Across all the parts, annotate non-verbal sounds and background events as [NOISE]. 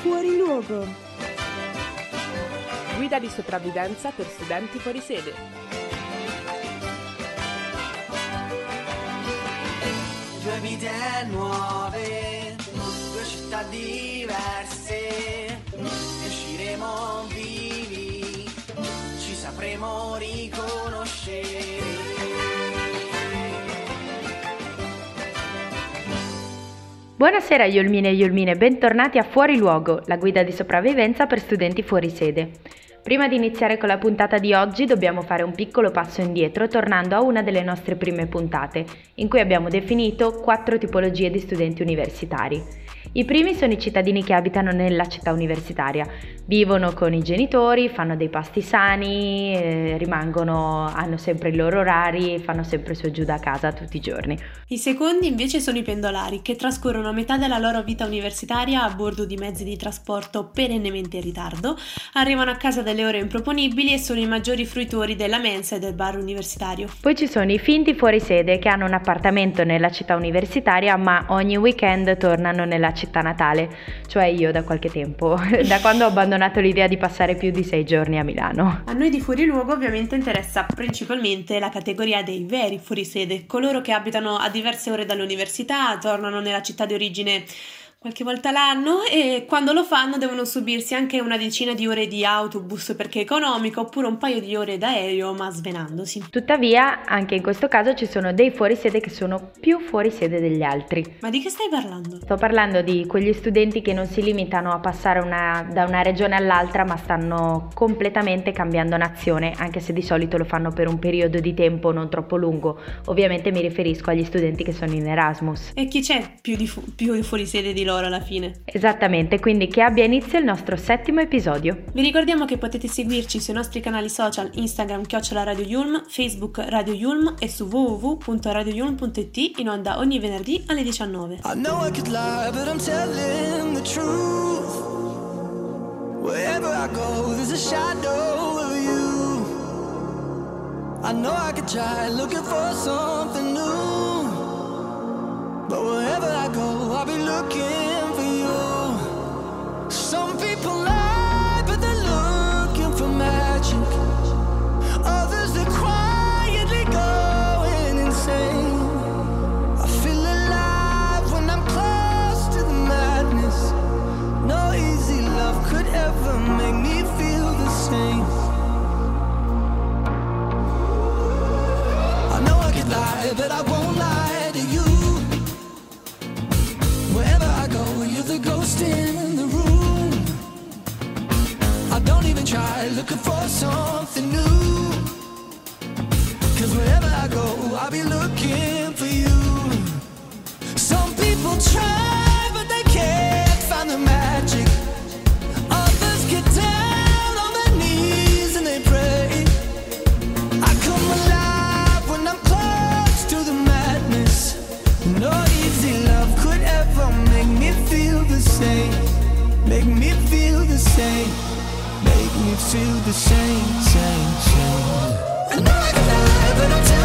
Fuori luogo. Guida di sopravvivenza per studenti fuori sede. Due vite nuove, due città diverse, usciremo vivi, ci sapremo riconoscere. Buonasera Iolmine e Iolmine, bentornati a Fuori Luogo, la guida di sopravvivenza per studenti fuori sede. Prima di iniziare con la puntata di oggi dobbiamo fare un piccolo passo indietro tornando a una delle nostre prime puntate, in cui abbiamo definito quattro tipologie di studenti universitari. I primi sono i cittadini che abitano nella città universitaria, vivono con i genitori, fanno dei pasti sani, eh, rimangono, hanno sempre i loro orari, fanno sempre su e giù da casa tutti i giorni. I secondi invece sono i pendolari, che trascorrono metà della loro vita universitaria a bordo di mezzi di trasporto perennemente in ritardo, arrivano a casa delle ore improponibili e sono i maggiori fruitori della mensa e del bar universitario. Poi ci sono i finti fuori sede che hanno un appartamento nella città universitaria ma ogni weekend tornano nella città natale, cioè io da qualche tempo, [LAUGHS] da quando ho abbandonato l'idea di passare più di sei giorni a Milano. A noi di fuori luogo ovviamente interessa principalmente la categoria dei veri fuorisede, coloro che abitano a diverse ore dall'università, tornano nella città di origine qualche volta l'anno e quando lo fanno devono subirsi anche una decina di ore di autobus perché è economico oppure un paio di ore d'aereo ma svenandosi. Tuttavia anche in questo caso ci sono dei fuorisede che sono più fuorisede degli altri. Ma di che stai parlando? Sto parlando di quegli studenti che non si limitano a passare una, da una regione all'altra ma stanno completamente cambiando nazione anche se di solito lo fanno per un periodo di tempo non troppo lungo. Ovviamente mi riferisco agli studenti che sono in Erasmus. E chi c'è più di, fu- più fuorisede di loro alla fine. Esattamente, quindi che abbia inizio il nostro settimo episodio. Vi ricordiamo che potete seguirci sui nostri canali social Instagram chiocciola Radio Yulm, Facebook Radio Yulm e su www.radioyulm.it in onda ogni venerdì alle 19. I know I could lie, but I'm telling the truth. Wherever I go, there's a shadow of you. I know I could try looking for something new. But wherever I go, I'll be looking for you. Some people lie, but they're looking for magic. Others are quietly going insane. I feel alive when I'm close to the madness. No easy love could ever make me feel the same. I know I could lie, but I won't lie the in the room. I don't even try looking for something new. Cause wherever I go, I'll be looking for you. Some people try, but they can't find the magic. Same. Make me feel the same. Make me feel the same, same, same. I know I can lie, but I'm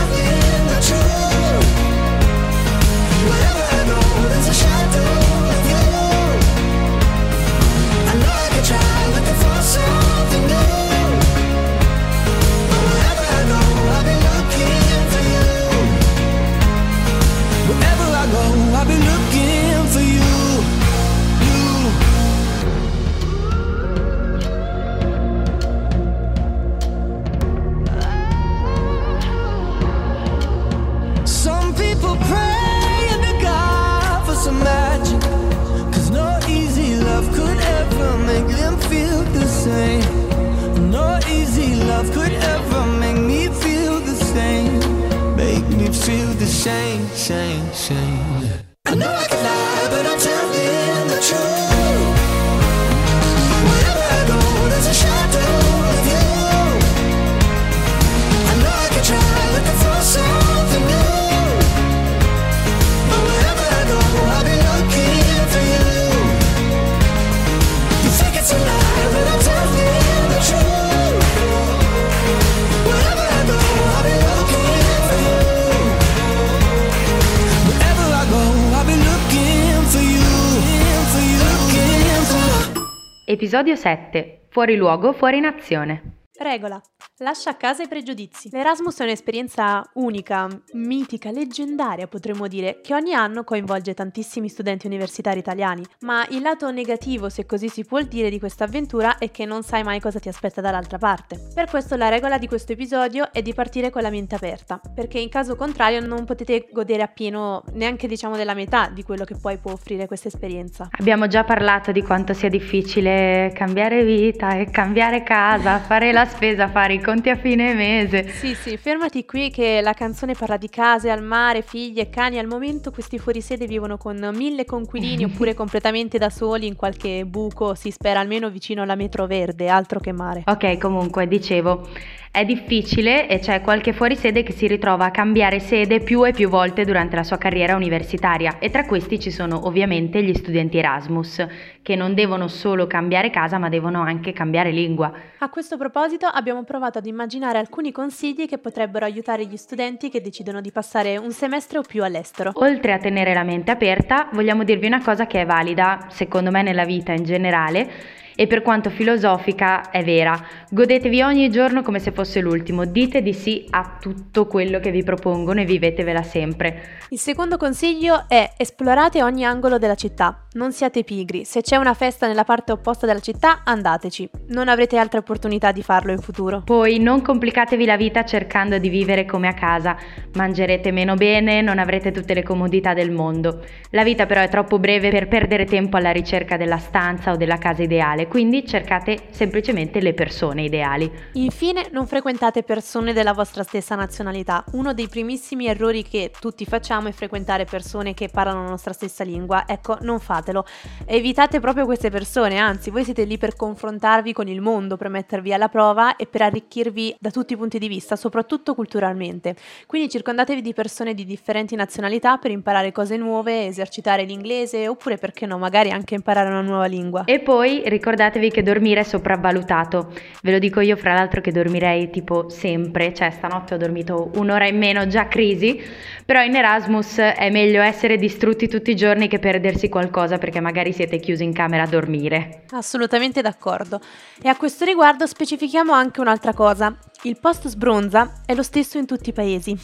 Episodio 7. Fuori luogo, fuori nazione. Regola. Lascia a casa i pregiudizi. L'Erasmus è un'esperienza unica, mitica, leggendaria potremmo dire, che ogni anno coinvolge tantissimi studenti universitari italiani, ma il lato negativo, se così si può dire, di questa avventura è che non sai mai cosa ti aspetta dall'altra parte. Per questo la regola di questo episodio è di partire con la mente aperta, perché in caso contrario non potete godere appieno neanche diciamo della metà di quello che poi può offrire questa esperienza. Abbiamo già parlato di quanto sia difficile cambiare vita e cambiare casa, fare la spesa, fare i conti a fine mese. Sì, sì, fermati qui che la canzone parla di case al mare, figli e cani. Al momento questi fuorisede vivono con mille conquilini oppure [LAUGHS] completamente da soli in qualche buco, si spera almeno vicino alla metro verde, altro che mare. Ok, comunque, dicevo, è difficile e c'è qualche fuorisede che si ritrova a cambiare sede più e più volte durante la sua carriera universitaria e tra questi ci sono ovviamente gli studenti Erasmus, che non devono solo cambiare casa ma devono anche cambiare lingua. A questo proposito abbiamo provato ad immaginare alcuni consigli che potrebbero aiutare gli studenti che decidono di passare un semestre o più all'estero. Oltre a tenere la mente aperta, vogliamo dirvi una cosa che è valida, secondo me, nella vita in generale e per quanto filosofica è vera. Godetevi ogni giorno come se fosse l'ultimo, dite di sì a tutto quello che vi propongono e vivetevela sempre. Il secondo consiglio è esplorate ogni angolo della città, non siate pigri, se c'è una festa nella parte opposta della città andateci, non avrete altre opportunità di farlo in futuro. Poi non complicatevi la vita cercando di vivere come a casa, mangerete meno bene, non avrete tutte le comodità del mondo. La vita però è troppo breve per perdere tempo alla ricerca della stanza o della casa ideale ideale, quindi cercate semplicemente le persone ideali. Infine, non frequentate persone della vostra stessa nazionalità. Uno dei primissimi errori che tutti facciamo è frequentare persone che parlano la nostra stessa lingua. Ecco, non fatelo. Evitate proprio queste persone, anzi, voi siete lì per confrontarvi con il mondo, per mettervi alla prova e per arricchirvi da tutti i punti di vista, soprattutto culturalmente. Quindi circondatevi di persone di differenti nazionalità per imparare cose nuove, esercitare l'inglese oppure perché no, magari anche imparare una nuova lingua. E poi ricordate ricordatevi che dormire è sopravvalutato. Ve lo dico io, fra l'altro, che dormirei tipo sempre, cioè stanotte ho dormito un'ora in meno, già crisi, però in Erasmus è meglio essere distrutti tutti i giorni che perdersi qualcosa perché magari siete chiusi in camera a dormire. Assolutamente d'accordo. E a questo riguardo specifichiamo anche un'altra cosa. Il post sbronza è lo stesso in tutti i paesi.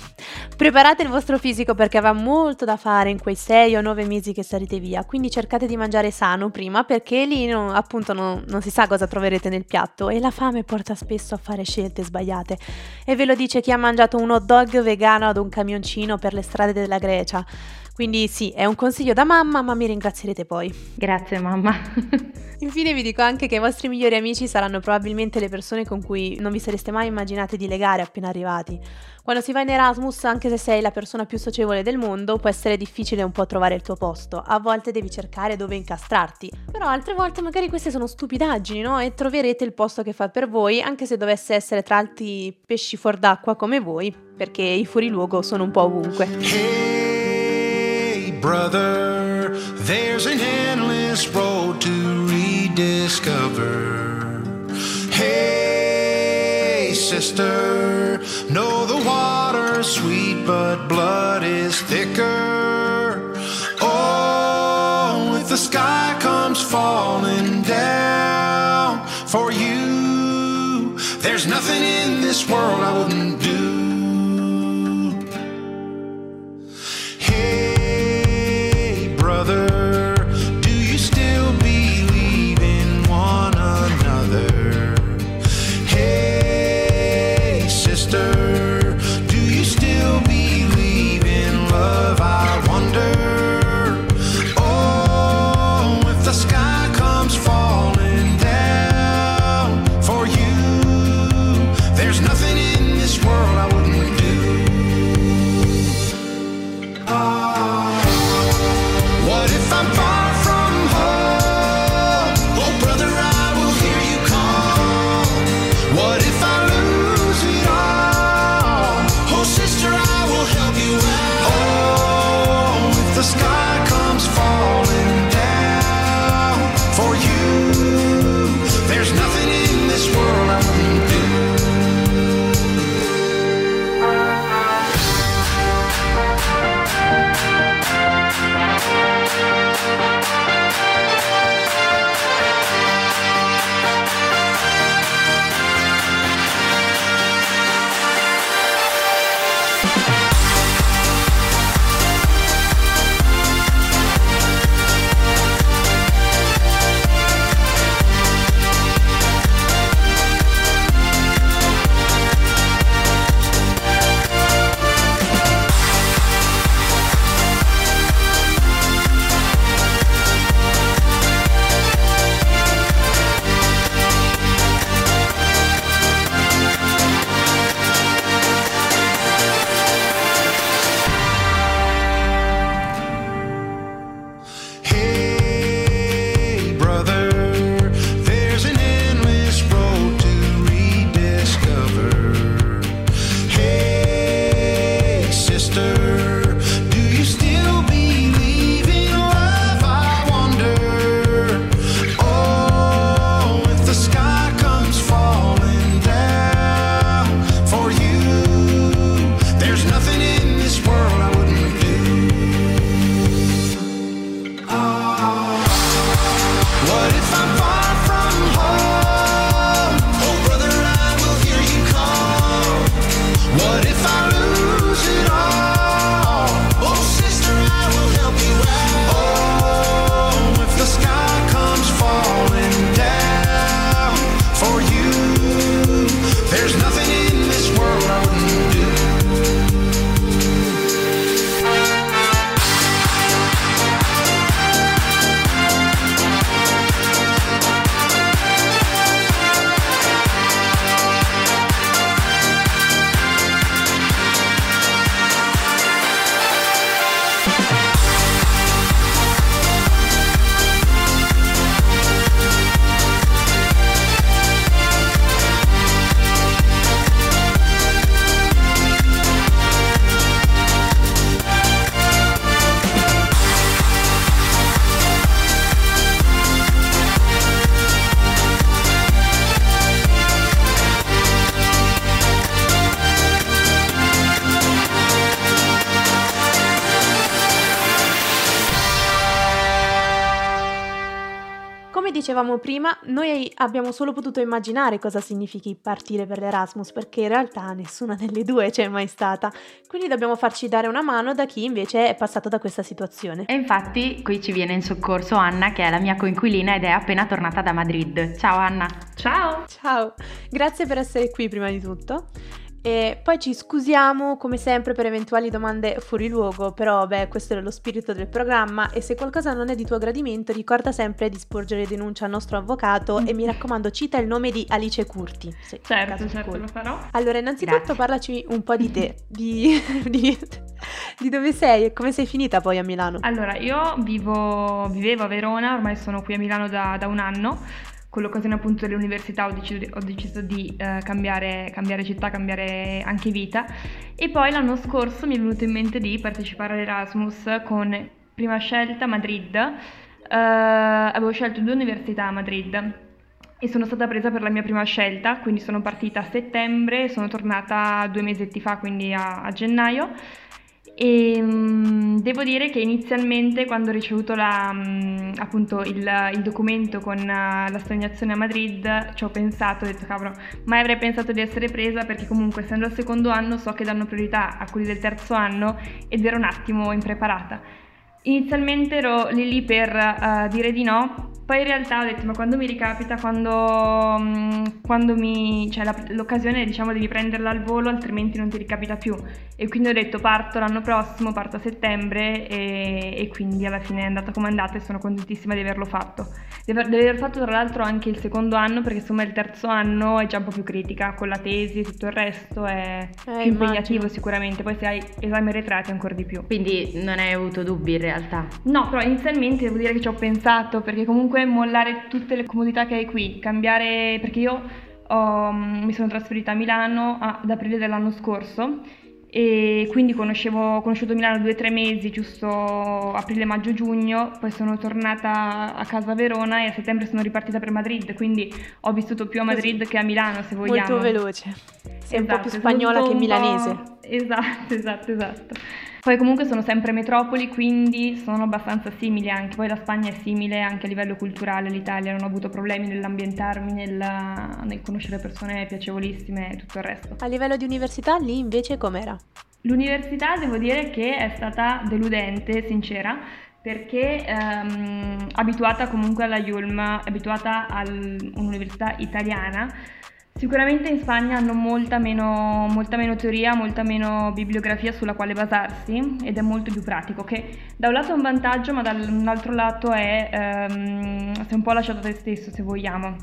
Preparate il vostro fisico perché avrà molto da fare in quei 6 o 9 mesi che sarete via, quindi cercate di mangiare sano prima perché lì no, appunto no, non si sa cosa troverete nel piatto e la fame porta spesso a fare scelte sbagliate. E ve lo dice chi ha mangiato un hot dog vegano ad un camioncino per le strade della Grecia. Quindi sì, è un consiglio da mamma, ma mi ringrazierete poi. Grazie mamma. [LAUGHS] Infine vi dico anche che i vostri migliori amici saranno probabilmente le persone con cui non vi sareste mai immaginati di legare appena arrivati. Quando si va in Erasmus, anche se sei la persona più socievole del mondo, può essere difficile un po' trovare il tuo posto. A volte devi cercare dove incastrarti. Però altre volte magari queste sono stupidaggini, no? E troverete il posto che fa per voi, anche se dovesse essere tra altri pesci fuor d'acqua come voi, perché i fuoriluogo sono un po' ovunque. Brother, there's an endless road to rediscover. Hey, sister, know the water's sweet, but blood is thicker. Oh, if the sky comes falling down for you, there's nothing in this world I wouldn't do. Come dicevamo prima, noi abbiamo solo potuto immaginare cosa significhi partire per l'Erasmus, perché in realtà nessuna delle due c'è mai stata. Quindi dobbiamo farci dare una mano da chi invece è passato da questa situazione. E infatti qui ci viene in soccorso Anna, che è la mia coinquilina ed è appena tornata da Madrid. Ciao Anna. Ciao. Ciao, grazie per essere qui prima di tutto. E poi ci scusiamo come sempre per eventuali domande fuori luogo, però beh, questo è lo spirito del programma e se qualcosa non è di tuo gradimento ricorda sempre di sporgere denuncia al nostro avvocato e mi [LAUGHS] raccomando cita il nome di Alice Curti. Se certo, certo, lo farò. Allora, innanzitutto Grazie. parlaci un po' di te, [LAUGHS] di, di, di, dove sei e come sei finita poi a Milano. Allora, io vivo, vivevo a Verona, ormai sono qui a Milano da, da un anno con l'occasione appunto dell'università ho deciso, ho deciso di eh, cambiare, cambiare, città, cambiare anche vita. E poi l'anno scorso mi è venuto in mente di partecipare all'Erasmus con prima scelta Madrid, eh, avevo scelto due università a Madrid e sono stata presa per la mia prima scelta, quindi sono partita a settembre, sono tornata due mesetti fa, quindi a, a gennaio. E mh, devo dire che inizialmente quando ho ricevuto la, mh, appunto il, il, documento con uh, l'assegnazione a Madrid ci ho pensato, ho detto cavolo, mai avrei pensato di essere presa perché comunque essendo al secondo anno so che danno priorità a quelli del terzo anno ed ero un attimo impreparata. Inizialmente ero lì lì per uh, dire di no, poi in realtà ho detto ma quando mi ricapita, quando, mm, quando mi, cioè la, l'occasione diciamo devi prenderla al volo altrimenti non ti ricapita più e quindi ho detto parto l'anno prossimo, parto a settembre e, e quindi alla fine è andata come è andata e sono contentissima di averlo fatto. Di aver, di aver fatto tra l'altro anche il secondo anno perché insomma il terzo anno è già un po' più critica con la tesi e tutto il resto è eh, più impegnativo immagino. sicuramente, poi se hai esami arretrati ancora di più. Quindi non hai avuto dubbi in realtà? realtà. No, però inizialmente devo dire che ci ho pensato perché comunque mollare tutte le comodità che hai qui, cambiare perché io ho, mi sono trasferita a Milano ad aprile dell'anno scorso e quindi conoscevo, ho conosciuto Milano due o tre mesi, giusto aprile, maggio, giugno, poi sono tornata a casa a Verona e a settembre sono ripartita per Madrid, quindi ho vissuto più a Madrid che a Milano se vogliamo. Molto veloce, sei esatto, un po' più esatto, spagnola che milanese. [LAUGHS] Esatto, esatto, esatto. Poi comunque sono sempre metropoli, quindi sono abbastanza simili anche. Poi la Spagna è simile anche a livello culturale, l'Italia non ho avuto problemi nell'ambientarmi, nel, nel conoscere persone piacevolissime e tutto il resto. A livello di università lì invece com'era? L'università devo dire che è stata deludente, sincera, perché ehm, abituata comunque alla Yulm, abituata a un'università italiana, Sicuramente in Spagna hanno molta meno, molta meno, teoria, molta meno bibliografia sulla quale basarsi ed è molto più pratico, che da un lato è un vantaggio ma dall'altro lato è ehm, sei un po' lasciato te stesso se vogliamo.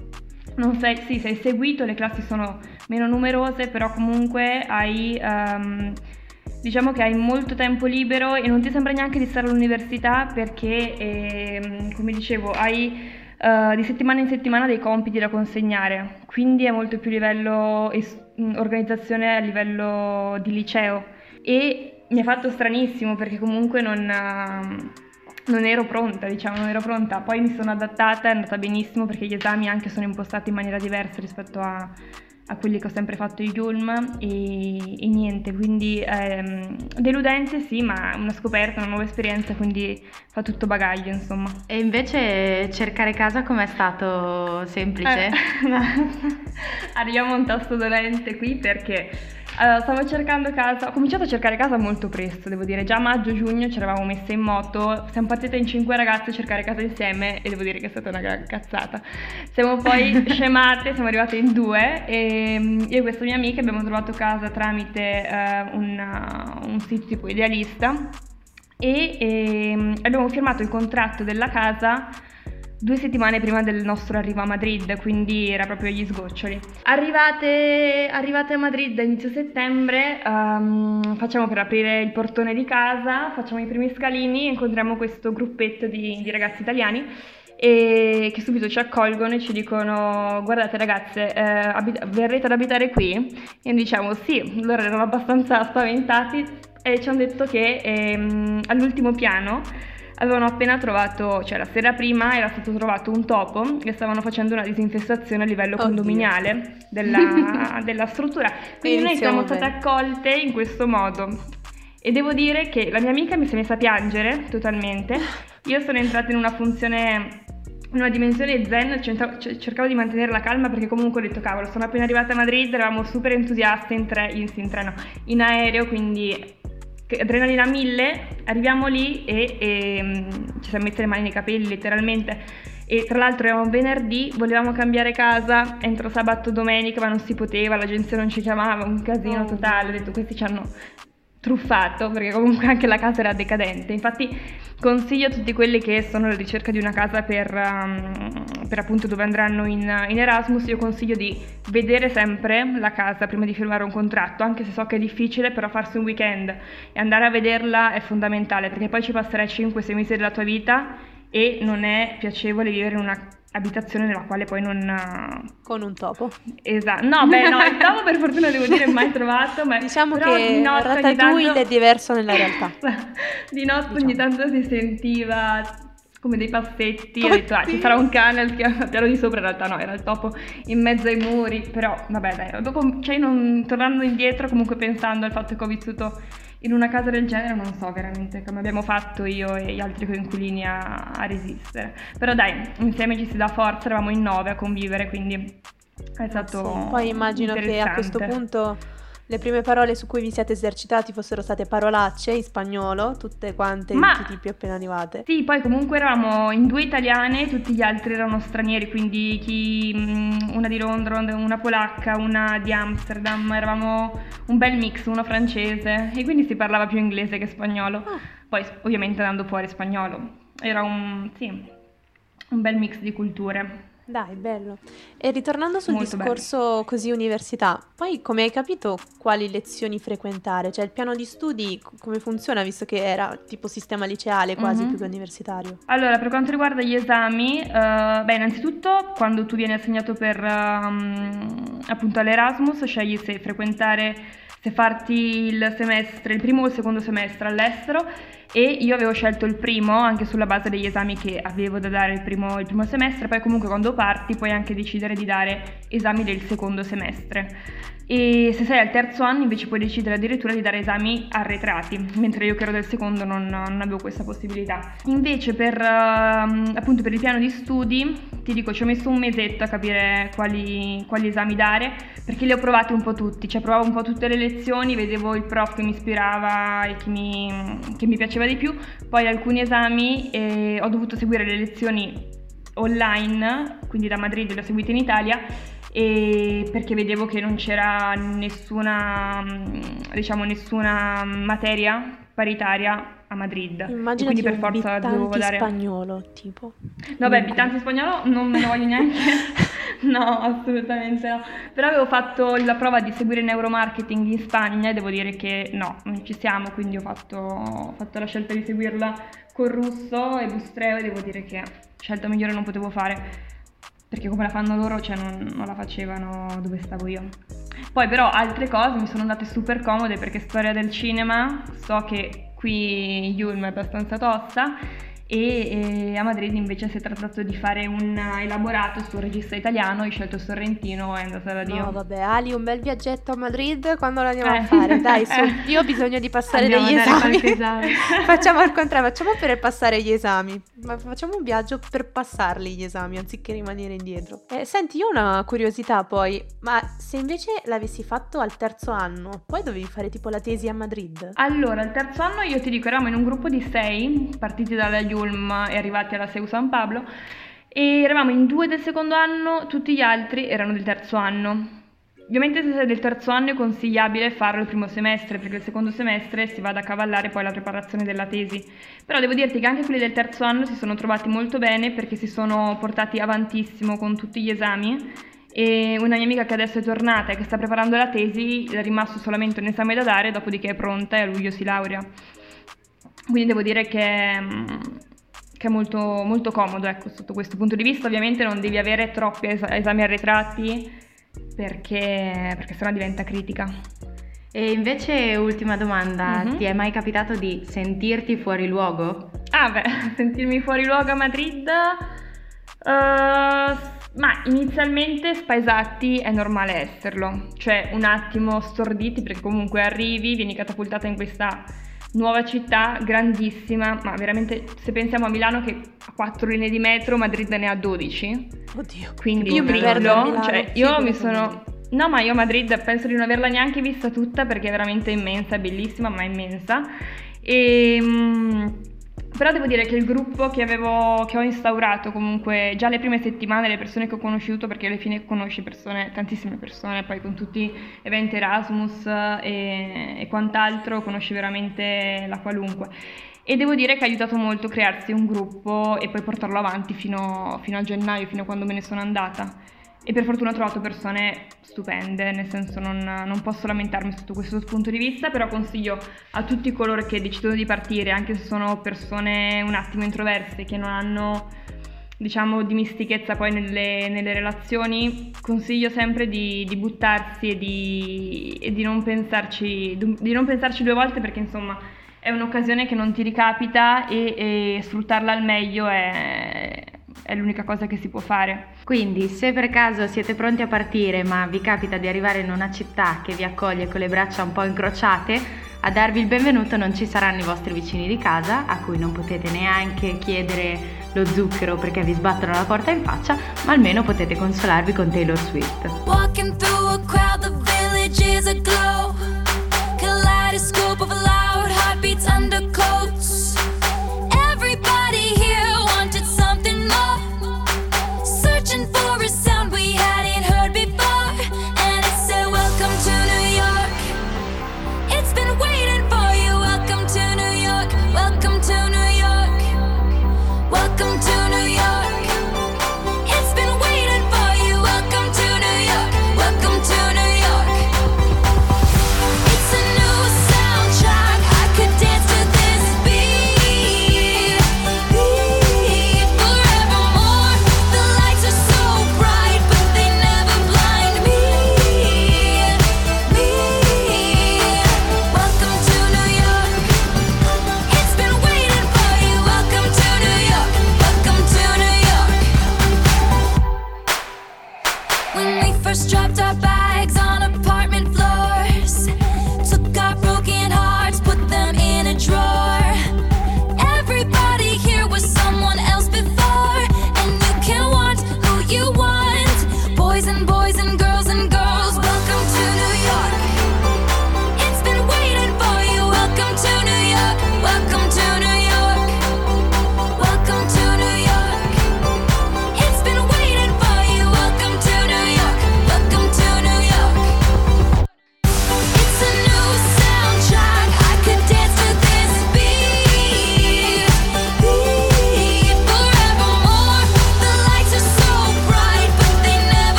Sei, sì, sei seguito, le classi sono meno numerose, però comunque hai... Um, diciamo che hai molto tempo libero e non ti sembra neanche di stare all'università perché, eh, come dicevo, hai uh, di settimana in settimana dei compiti da consegnare, quindi è molto più livello es- mm, organizzazione a livello di liceo. E mi ha fatto stranissimo perché comunque non, uh, non ero pronta, diciamo, non ero pronta, poi mi sono adattata, è andata benissimo perché gli esami anche sono impostati in maniera diversa rispetto a a quelli che ho sempre fatto i Yulm e, e niente, quindi ehm, deludente sì, ma una scoperta, una nuova esperienza, quindi fa tutto bagaglio insomma. E invece cercare casa com'è stato semplice? Eh, [LAUGHS] Arriviamo a un tasto dolente qui perché allora, stavo cercando casa, ho cominciato a cercare casa molto presto, devo dire, già maggio-giugno ci eravamo messe in moto, siamo partite in cinque ragazze a cercare casa insieme e devo dire che è stata una gran cazzata. Siamo poi [LAUGHS] scemate, siamo arrivate in due e mm, io e questa mia amica abbiamo trovato casa tramite uh, una, un sito tipo idealista e, e mm, abbiamo firmato il contratto della casa due settimane prima del nostro arrivo a Madrid, quindi era proprio agli sgoccioli. Arrivate, arrivate a Madrid a inizio settembre, um, facciamo per aprire il portone di casa, facciamo i primi scalini, incontriamo questo gruppetto di, di ragazzi italiani e che subito ci accolgono e ci dicono guardate ragazze eh, abit- verrete ad abitare qui e noi diciamo sì loro erano abbastanza spaventati e ci hanno detto che ehm, all'ultimo piano avevano appena trovato, cioè la sera prima era stato trovato un topo e stavano facendo una disinfestazione a livello Oddio. condominiale della, [LAUGHS] della, struttura. Quindi noi siamo state accolte in questo modo. E devo dire che la mia amica mi si è messa a piangere totalmente. Io sono entrata in una funzione in una dimensione zen, cercavo di mantenere la calma perché comunque ho detto cavolo, sono appena arrivata a Madrid, eravamo super entusiaste in, tre, in, in treno, in aereo, quindi che- adrenalina a mille, arriviamo lì e, e mm, ci siamo messe le mani nei capelli letteralmente. E tra l'altro era un venerdì, volevamo cambiare casa, entro sabato domenica, ma non si poteva, l'agenzia non ci chiamava, un casino Oh. totale. Ho detto questi ci hanno truffato perché comunque anche la casa era decadente. Infatti consiglio a tutti quelli che sono alla ricerca di una casa per, um, per appunto dove andranno in, in Erasmus, io consiglio di vedere sempre la casa prima di firmare un contratto, anche se so che è difficile, però farsi un weekend e andare a vederla è fondamentale perché poi ci passerai 5-6 mesi della tua vita e non è piacevole vivere in una abitazione nella quale poi non... Con un topo. Esatto, no, beh, no, il topo per fortuna devo dire mai trovato, ma Diciamo però che di notte ogni Ratatouille tanto- è diverso nella [LAUGHS] realtà. di notte Diciamo. ogni tanto si sentiva come dei passetti, ho Oddio. detto ah ci sarà un cane al piano di sopra, in realtà no, era il topo in mezzo ai muri, però vabbè dai, dopo, cioè non, tornando indietro comunque pensando al fatto che ho vissuto in una casa del genere non so veramente come abbiamo fatto io e gli altri coinquilini a, a resistere, però dai, insieme ci si dà forza, eravamo in nove a convivere, quindi è stato Sì, Poi immagino che a questo punto le prime parole su cui vi siete esercitati fossero state parolacce in spagnolo, tutte quante Ma- di tipi appena arrivate. Sì, poi comunque eravamo in due italiane, tutti gli altri erano stranieri, quindi chi, mm, una di Londra, una polacca, una di Amsterdam, eravamo un bel mix, uno francese e quindi si parlava più inglese che spagnolo. Ah. Poi ovviamente andando fuori spagnolo. Era un, sì, un bel mix di culture. Dai, bello. E ritornando sul Molto discorso così università, poi come hai capito quali lezioni frequentare? Cioè il piano di studi come funziona visto che era tipo sistema liceale quasi Mhm. più che universitario? Allora, per quanto riguarda gli esami, eh, beh, innanzitutto quando tu vieni assegnato per ehm, appunto all'Erasmus, scegli se frequentare, se farti il semestre, il primo o il secondo semestre all'estero e io avevo scelto il primo anche sulla base degli esami che avevo da dare il primo, il primo semestre, poi comunque quando parti puoi anche decidere di dare esami del secondo semestre. E se sei al terzo anno invece puoi decidere addirittura di dare esami arretrati, mentre io che ero del secondo non, non avevo questa possibilità. Invece per, ehm, appunto per il piano di studi, ti dico, ci ho messo un mesetto a capire quali, quali esami dare, perché li ho provati un po' tutti, cioè provavo un po' tutte le lezioni, vedevo il prof che mi ispirava e che mi, che mi piaceva di più, poi alcuni esami eh, ho dovuto seguire le lezioni online, quindi da Madrid le ho seguite in Italia e perché vedevo che non c'era nessuna, mm, diciamo, nessuna materia paritaria a Madrid. Immaginati quindi per forza dovevo dare... spagnolo, tipo. No, beh. Bitanti spagnolo non me lo voglio neanche. [LAUGHS] no, assolutamente no. Però avevo fatto la prova di seguire neuromarketing in Spagna e devo dire che no, non ci siamo, quindi ho fatto, ho fatto la scelta di seguirla con russo e bustreo e devo dire che scelta migliore non potevo fare. Perché come la fanno loro, cioè non, non la facevano dove stavo io. Poi però altre cose mi sono andate super comode perché storia del cinema, so che qui Yulm è abbastanza tosta e, e a Madrid invece si è trattato di fare un elaborato sul regista italiano, ho scelto Sorrentino e è andata da Dio. No, vabbè, Ali, un bel viaggetto a Madrid quando lo andiamo Eh. a fare? Dai, su, Eh. [LAUGHS] io ho bisogno di passare Andiamo degli esami. [LAUGHS] facciamo al contrario, facciamo per passare gli esami. Ma facciamo un viaggio per passarli gli esami anziché rimanere indietro. Eh, senti, io ho una curiosità poi, ma se invece l'avessi fatto al terzo anno, poi dovevi fare tipo la tesi a Madrid? Allora, il terzo anno io ti dico, eravamo in un gruppo di sei, partiti dalla Yulm e arrivati alla Seu San Pablo, e eravamo in due del secondo anno, tutti gli altri erano del terzo anno. Ovviamente se sei del terzo anno è consigliabile farlo il primo semestre, perché il secondo semestre si va ad accavallare poi la preparazione della tesi. Però devo dirti che anche quelli del terzo anno si sono trovati molto bene perché si sono portati avantissimo con tutti gli esami e una mia amica che adesso è tornata e che sta preparando la tesi è rimasto solamente un esame da dare, dopodiché è pronta e a luglio si laurea. Quindi devo dire che, mm, che è molto, molto comodo ecco, sotto questo punto di vista. Ovviamente non devi avere troppi es- esami arretrati perché, perché sennò diventa critica. E invece, ultima domanda, Mhm. ti è mai capitato di sentirti fuori luogo? Ah beh, [LAUGHS] sentirmi fuori luogo a Madrid... eh, ma inizialmente spaesati è normale esserlo, cioè un attimo storditi perché comunque arrivi, vieni catapultata in questa nuova città, grandissima, ma veramente se pensiamo a Milano che ha 4 linee di metro, Madrid ne ha 12. Oddio. Quindi Io mi perdo cioè io mi sono No, ma io a Madrid penso di non averla neanche vista tutta perché è veramente immensa, bellissima, ma immensa. E, mm, però devo dire che il gruppo che, avevo, che ho instaurato comunque già le prime settimane, le persone che ho conosciuto, perché alla fine conosci persone, tantissime persone, poi con tutti gli eventi Erasmus e, e quant'altro conosci veramente la qualunque. E devo dire che ha aiutato molto crearsi un gruppo e poi portarlo avanti fino, fino a gennaio, fino a quando me ne sono andata. E per fortuna ho trovato persone stupende, nel senso non, non posso lamentarmi sotto questo punto di vista, però consiglio a tutti coloro che decidono di partire, anche se sono persone un attimo introverse, che non hanno diciamo dimistichezza poi nelle, nelle relazioni, consiglio sempre di, di buttarsi e di, e di non pensarci, di non pensarci due volte perché insomma è un'occasione che non ti ricapita e, e sfruttarla al meglio è, è l'unica cosa che si può fare. Quindi, se per caso siete pronti a partire, ma vi capita di arrivare in una città che vi accoglie con le braccia un po' incrociate, a darvi il benvenuto non ci saranno i vostri vicini di casa, a cui non potete neanche chiedere lo zucchero perché vi sbattono la porta in faccia, ma almeno potete consolarvi con Taylor Swift. Walking through a crowd, the village is aglow. Kaleidoscope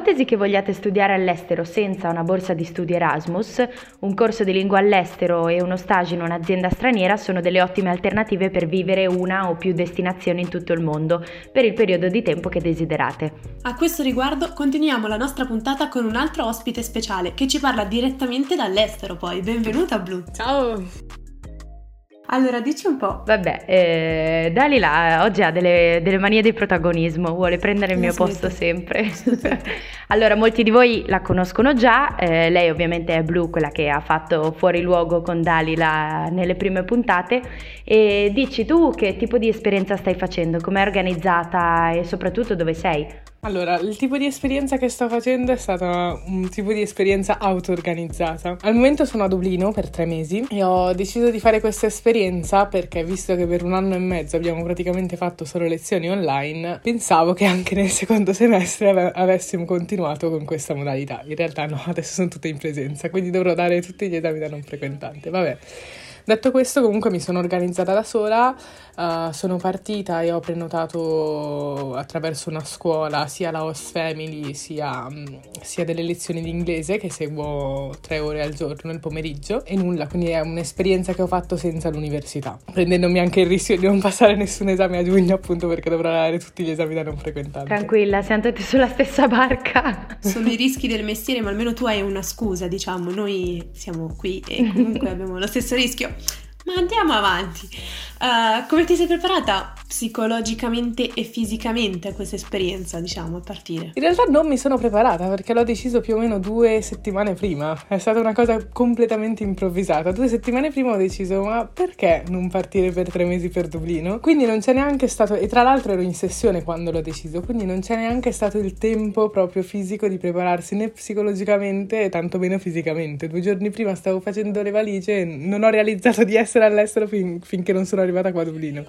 Nell'ipotesi che vogliate studiare all'estero senza una borsa di studio Erasmus, un corso di lingua all'estero e uno stage in un'azienda straniera sono delle ottime alternative per vivere una o più destinazioni in tutto il mondo per il periodo di tempo che desiderate. A questo riguardo continuiamo la nostra puntata con un altro ospite speciale che ci parla direttamente dall'estero poi. Benvenuta Blu! Ciao! Allora, dici un po'. Vabbè, eh, Dalila oggi ha delle, delle manie di protagonismo, vuole prendere il mio posto sempre. [LAUGHS] [LAUGHS] allora, molti di voi la conoscono già, eh, lei ovviamente è Blu, quella che ha fatto fuori luogo con Dalila nelle prime puntate. E dici tu che tipo di esperienza stai facendo, com'è organizzata e soprattutto dove sei? Allora, il tipo di esperienza che sto facendo è stata un tipo di esperienza auto-organizzata. Al momento sono a Dublino per tre mesi e ho deciso di fare questa esperienza perché, visto che per un anno e mezzo abbiamo praticamente fatto solo lezioni online, pensavo che anche nel secondo semestre ave- avessimo continuato con questa modalità. In realtà no, adesso sono tutte in presenza, quindi dovrò dare tutti gli esami da non frequentante. Vabbè. Detto questo, comunque mi sono organizzata da sola, eh, sono partita e ho prenotato attraverso una scuola sia la host family sia, mm, sia delle lezioni di inglese che seguo tre ore al giorno nel pomeriggio e nulla, quindi è un'esperienza che ho fatto senza l'università, prendendomi anche il rischio di non passare nessun esame a giugno appunto perché dovrò dare tutti gli esami da non frequentante. Tranquilla, siamo tutti sulla stessa barca. Sono i rischi del mestiere, ma almeno tu hai una scusa, diciamo. Noi siamo qui e comunque [LAUGHS] abbiamo lo stesso rischio. Ma andiamo avanti. Uh, come ti sei preparata psicologicamente e fisicamente a questa esperienza, diciamo, a partire? In realtà non mi sono preparata perché l'ho deciso più o meno due settimane prima. È stata una cosa completamente improvvisata. Due settimane prima ho deciso, ma perché non partire per tre mesi per Dublino? Quindi non c'è neanche stato, e tra l'altro ero in sessione quando l'ho deciso, quindi non c'è neanche stato il tempo proprio fisico di prepararsi né psicologicamente e tantomeno fisicamente. Due giorni prima stavo facendo le valigie e non ho realizzato di essere all'estero fin- finché non sono arrivata qua a Dublino.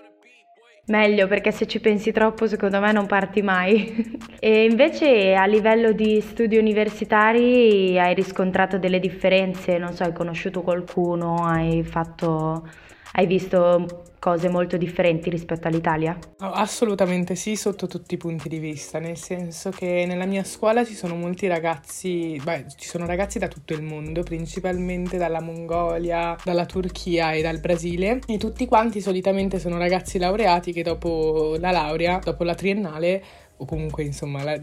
Meglio perché se ci pensi troppo secondo me non parti mai. [LAUGHS] e invece a livello di studi universitari hai riscontrato delle differenze? Non so, hai conosciuto qualcuno, hai fatto... hai visto cose molto differenti rispetto all'Italia? Assolutamente sì, sotto tutti i punti di vista, nel senso che nella mia scuola ci sono molti ragazzi, beh, ci sono ragazzi da tutto il mondo, principalmente dalla Mongolia, dalla Turchia e dal Brasile, e tutti quanti solitamente sono ragazzi laureati che dopo la laurea, dopo la triennale, o comunque insomma la-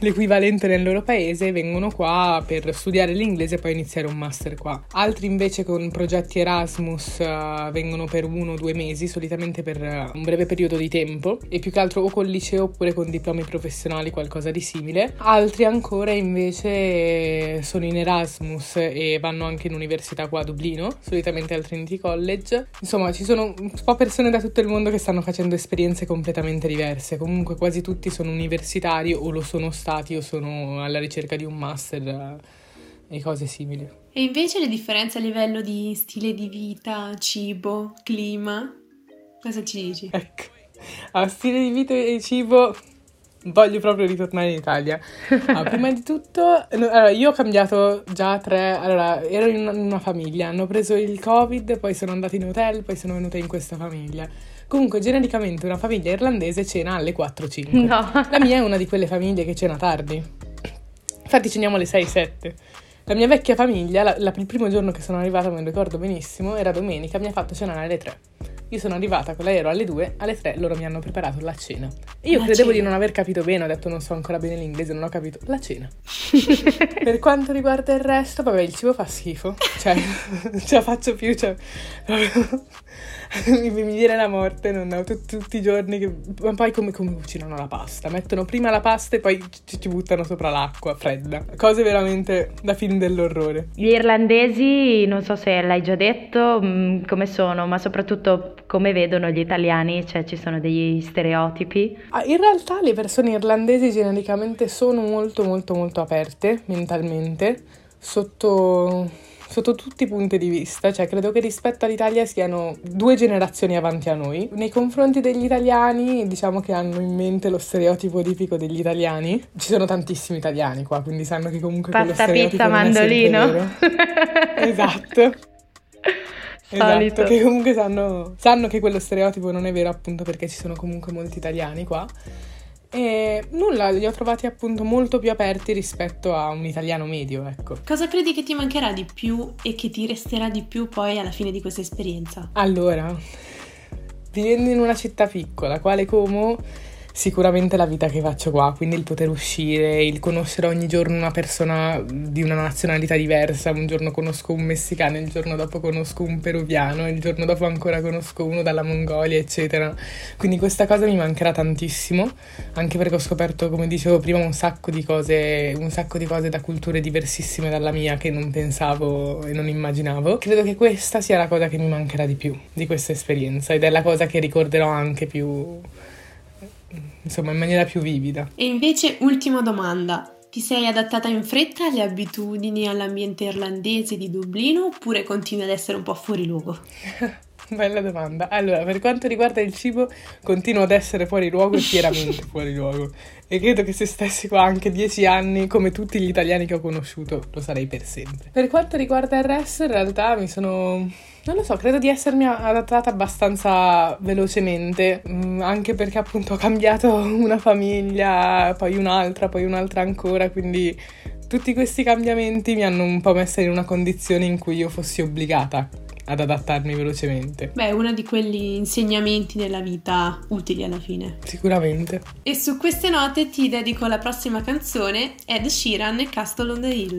l'equivalente nel loro paese, vengono qua per studiare l'inglese e poi iniziare un master qua. Altri invece con progetti Erasmus eh, vengono per uno o due mesi, solitamente per eh, un breve periodo di tempo, e più che altro o col liceo oppure con diplomi professionali, qualcosa di simile. Altri ancora invece sono in Erasmus e vanno anche in università qua a Dublino, solitamente al Trinity College. Insomma, ci sono un po' persone da tutto il mondo che stanno facendo esperienze completamente diverse. Comunque quasi tutti sono universitari o lo sono stati o sono alla ricerca di un master eh, e cose simili. E invece le differenze a livello di stile di vita, cibo, clima? Cosa ci dici? Ecco, a stile di vita e cibo voglio proprio ritornare in Italia. Ah, [LAUGHS] prima di tutto, allora, io ho cambiato già tre, allora ero in una, in una famiglia, hanno preso il covid, poi sono andati in hotel, poi sono venuta in questa famiglia. Comunque, genericamente una famiglia irlandese cena alle 4-5. No. La mia è una di quelle famiglie che cena tardi. Infatti ceniamo alle 6-7. La mia vecchia famiglia, la- la- il primo giorno che sono arrivata, me lo ricordo benissimo, era domenica, mi ha fatto cenare alle 3. Io sono arrivata con l'aereo alle 2, alle 3 loro mi hanno preparato la cena. E io La credevo cena. di non aver capito bene, ho detto non so ancora bene l'inglese, non ho capito. La cena. [LAUGHS] per quanto riguarda il resto, vabbè, il cibo fa schifo. Cioè, non [LAUGHS] ce la faccio più, cioè, [LAUGHS] mi, mi viene la morte, non ho tut- tutti i giorni che... Ma poi come, come cucinano la pasta? Mettono prima la pasta e poi ci, ci buttano sopra l'acqua fredda. Cose veramente da film dell'orrore. Gli irlandesi, non so se l'hai già detto, mm, come sono, ma soprattutto come vedono gli italiani, cioè ci sono degli stereotipi. Ah, in realtà le persone irlandesi genericamente sono molto molto molto aperte mentalmente sotto, sotto tutti i punti di vista, cioè credo che rispetto all'Italia siano due generazioni avanti a noi. Nei confronti degli italiani diciamo che hanno in mente lo stereotipo tipico degli italiani. Ci sono tantissimi italiani qua, quindi sanno che comunque quello Pasta, pizza, mandolino. vero. [LAUGHS] Esatto. Solito. Esatto, che comunque sanno, sanno che quello stereotipo non è vero appunto perché ci sono comunque molti italiani qua. E nulla, li ho trovati appunto molto più aperti rispetto a un italiano medio, ecco. Cosa credi che ti mancherà di più e che ti resterà di più poi alla fine di questa esperienza? Allora, vivendo in una città piccola, quale Como, sicuramente la vita che faccio qua, quindi il poter uscire, il conoscere ogni giorno una persona di una nazionalità diversa, un giorno conosco un messicano, il giorno dopo conosco un peruviano, il giorno dopo ancora conosco uno dalla Mongolia, eccetera. Quindi questa cosa mi mancherà tantissimo, anche perché ho scoperto, come dicevo prima, un sacco di cose, un sacco di cose da culture diversissime dalla mia che non pensavo e non immaginavo. Credo che questa sia la cosa che mi mancherà di più di questa esperienza ed è la cosa che ricorderò anche più insomma in maniera più vivida. E invece, ultima domanda. Ti sei adattata in fretta alle abitudini e all'ambiente irlandese di Dublino oppure continui ad essere un po' fuori luogo? [LAUGHS] Bella domanda. Allora, per quanto riguarda il cibo, continuo ad essere fuori luogo e fieramente [LAUGHS] fuori luogo. E credo che se stessi qua anche dieci anni, come tutti gli italiani che ho conosciuto, lo sarei per sempre. Per quanto riguarda il resto, in realtà mi sono non lo so, credo di essermi adattata abbastanza velocemente, mm, anche perché appunto ho cambiato [LAUGHS] una famiglia, poi un'altra, poi un'altra ancora, quindi tutti questi cambiamenti mi hanno un po' messa in una condizione in cui io fossi obbligata ad adattarmi velocemente. Beh, è uno di quegli insegnamenti della vita utili alla fine. Sicuramente. E su queste note ti dedico la prossima canzone, Ed Sheeran e Castle on the Hill.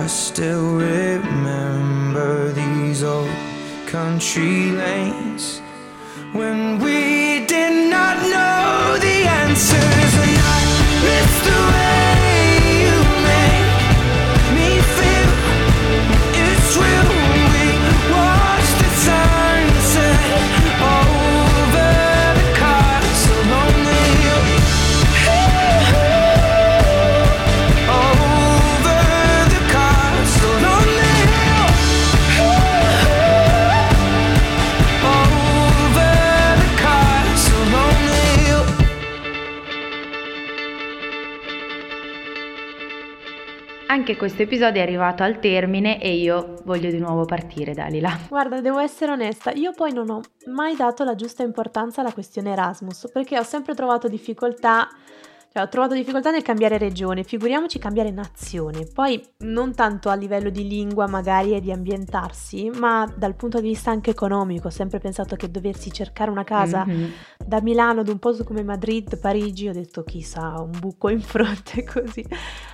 I still remember these old country lanes when we did not know the answers. And I miss the way Anche questo episodio è arrivato al termine e io voglio di nuovo partire, Dalila. Guarda, devo essere onesta, io poi non ho mai dato la giusta importanza alla questione Erasmus, perché ho sempre trovato difficoltà, cioè ho trovato difficoltà nel cambiare regione, figuriamoci cambiare nazione, poi non tanto a livello di lingua magari e di ambientarsi, ma dal punto di vista anche economico, ho sempre pensato che doversi cercare una casa Mhm. da Milano ad un posto come Madrid, Parigi, ho detto chissà, un buco in fronte [LAUGHS] così.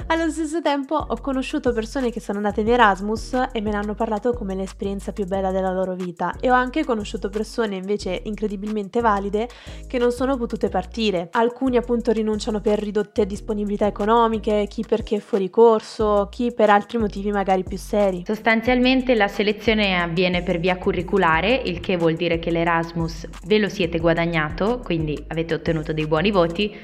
Allo stesso tempo ho conosciuto persone che sono andate in Erasmus e me ne hanno parlato come l'esperienza più bella della loro vita e ho anche conosciuto persone invece incredibilmente valide che non sono potute partire. Alcuni appunto rinunciano per ridotte disponibilità economiche, chi perché è fuori corso, chi per altri motivi magari più seri. Sostanzialmente la selezione avviene per via curriculare, il che vuol dire che l'Erasmus ve lo siete guadagnato, quindi avete ottenuto dei buoni voti.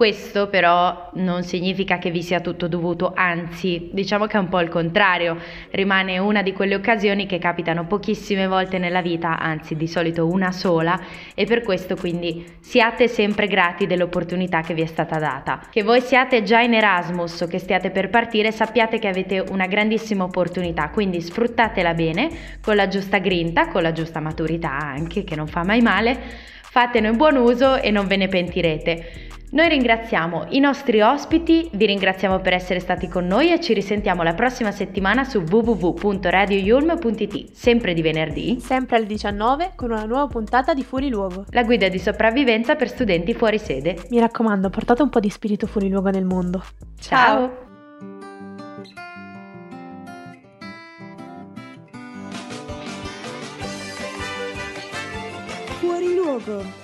Questo però non significa che vi sia tutto dovuto, anzi diciamo che è un po' il contrario, rimane una di quelle occasioni che capitano pochissime volte nella vita, anzi di solito una sola, e per questo quindi siate sempre grati dell'opportunità che vi è stata data. Che voi siate già in Erasmus o che stiate per partire, sappiate che avete una grandissima opportunità, quindi sfruttatela bene, con la giusta grinta, con la giusta maturità anche, che non fa mai male, fatene buon uso e non ve ne pentirete. Noi ringraziamo i nostri ospiti, vi ringraziamo per essere stati con noi e ci risentiamo la prossima settimana su www.radioyulm.it, sempre di venerdì. Sempre alle 19 con una nuova puntata di Fuori Luogo. La guida di sopravvivenza per studenti fuori sede. Mi raccomando, portate un po' di spirito fuori luogo nel mondo. Ciao. Fuori luogo.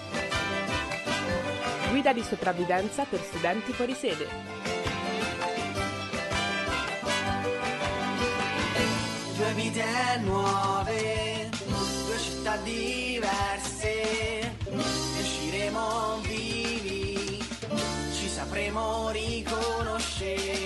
Guida di sopravvivenza per studenti fuori sede. Due vite nuove, due città diverse, usciremo vivi, ci sapremo riconoscere.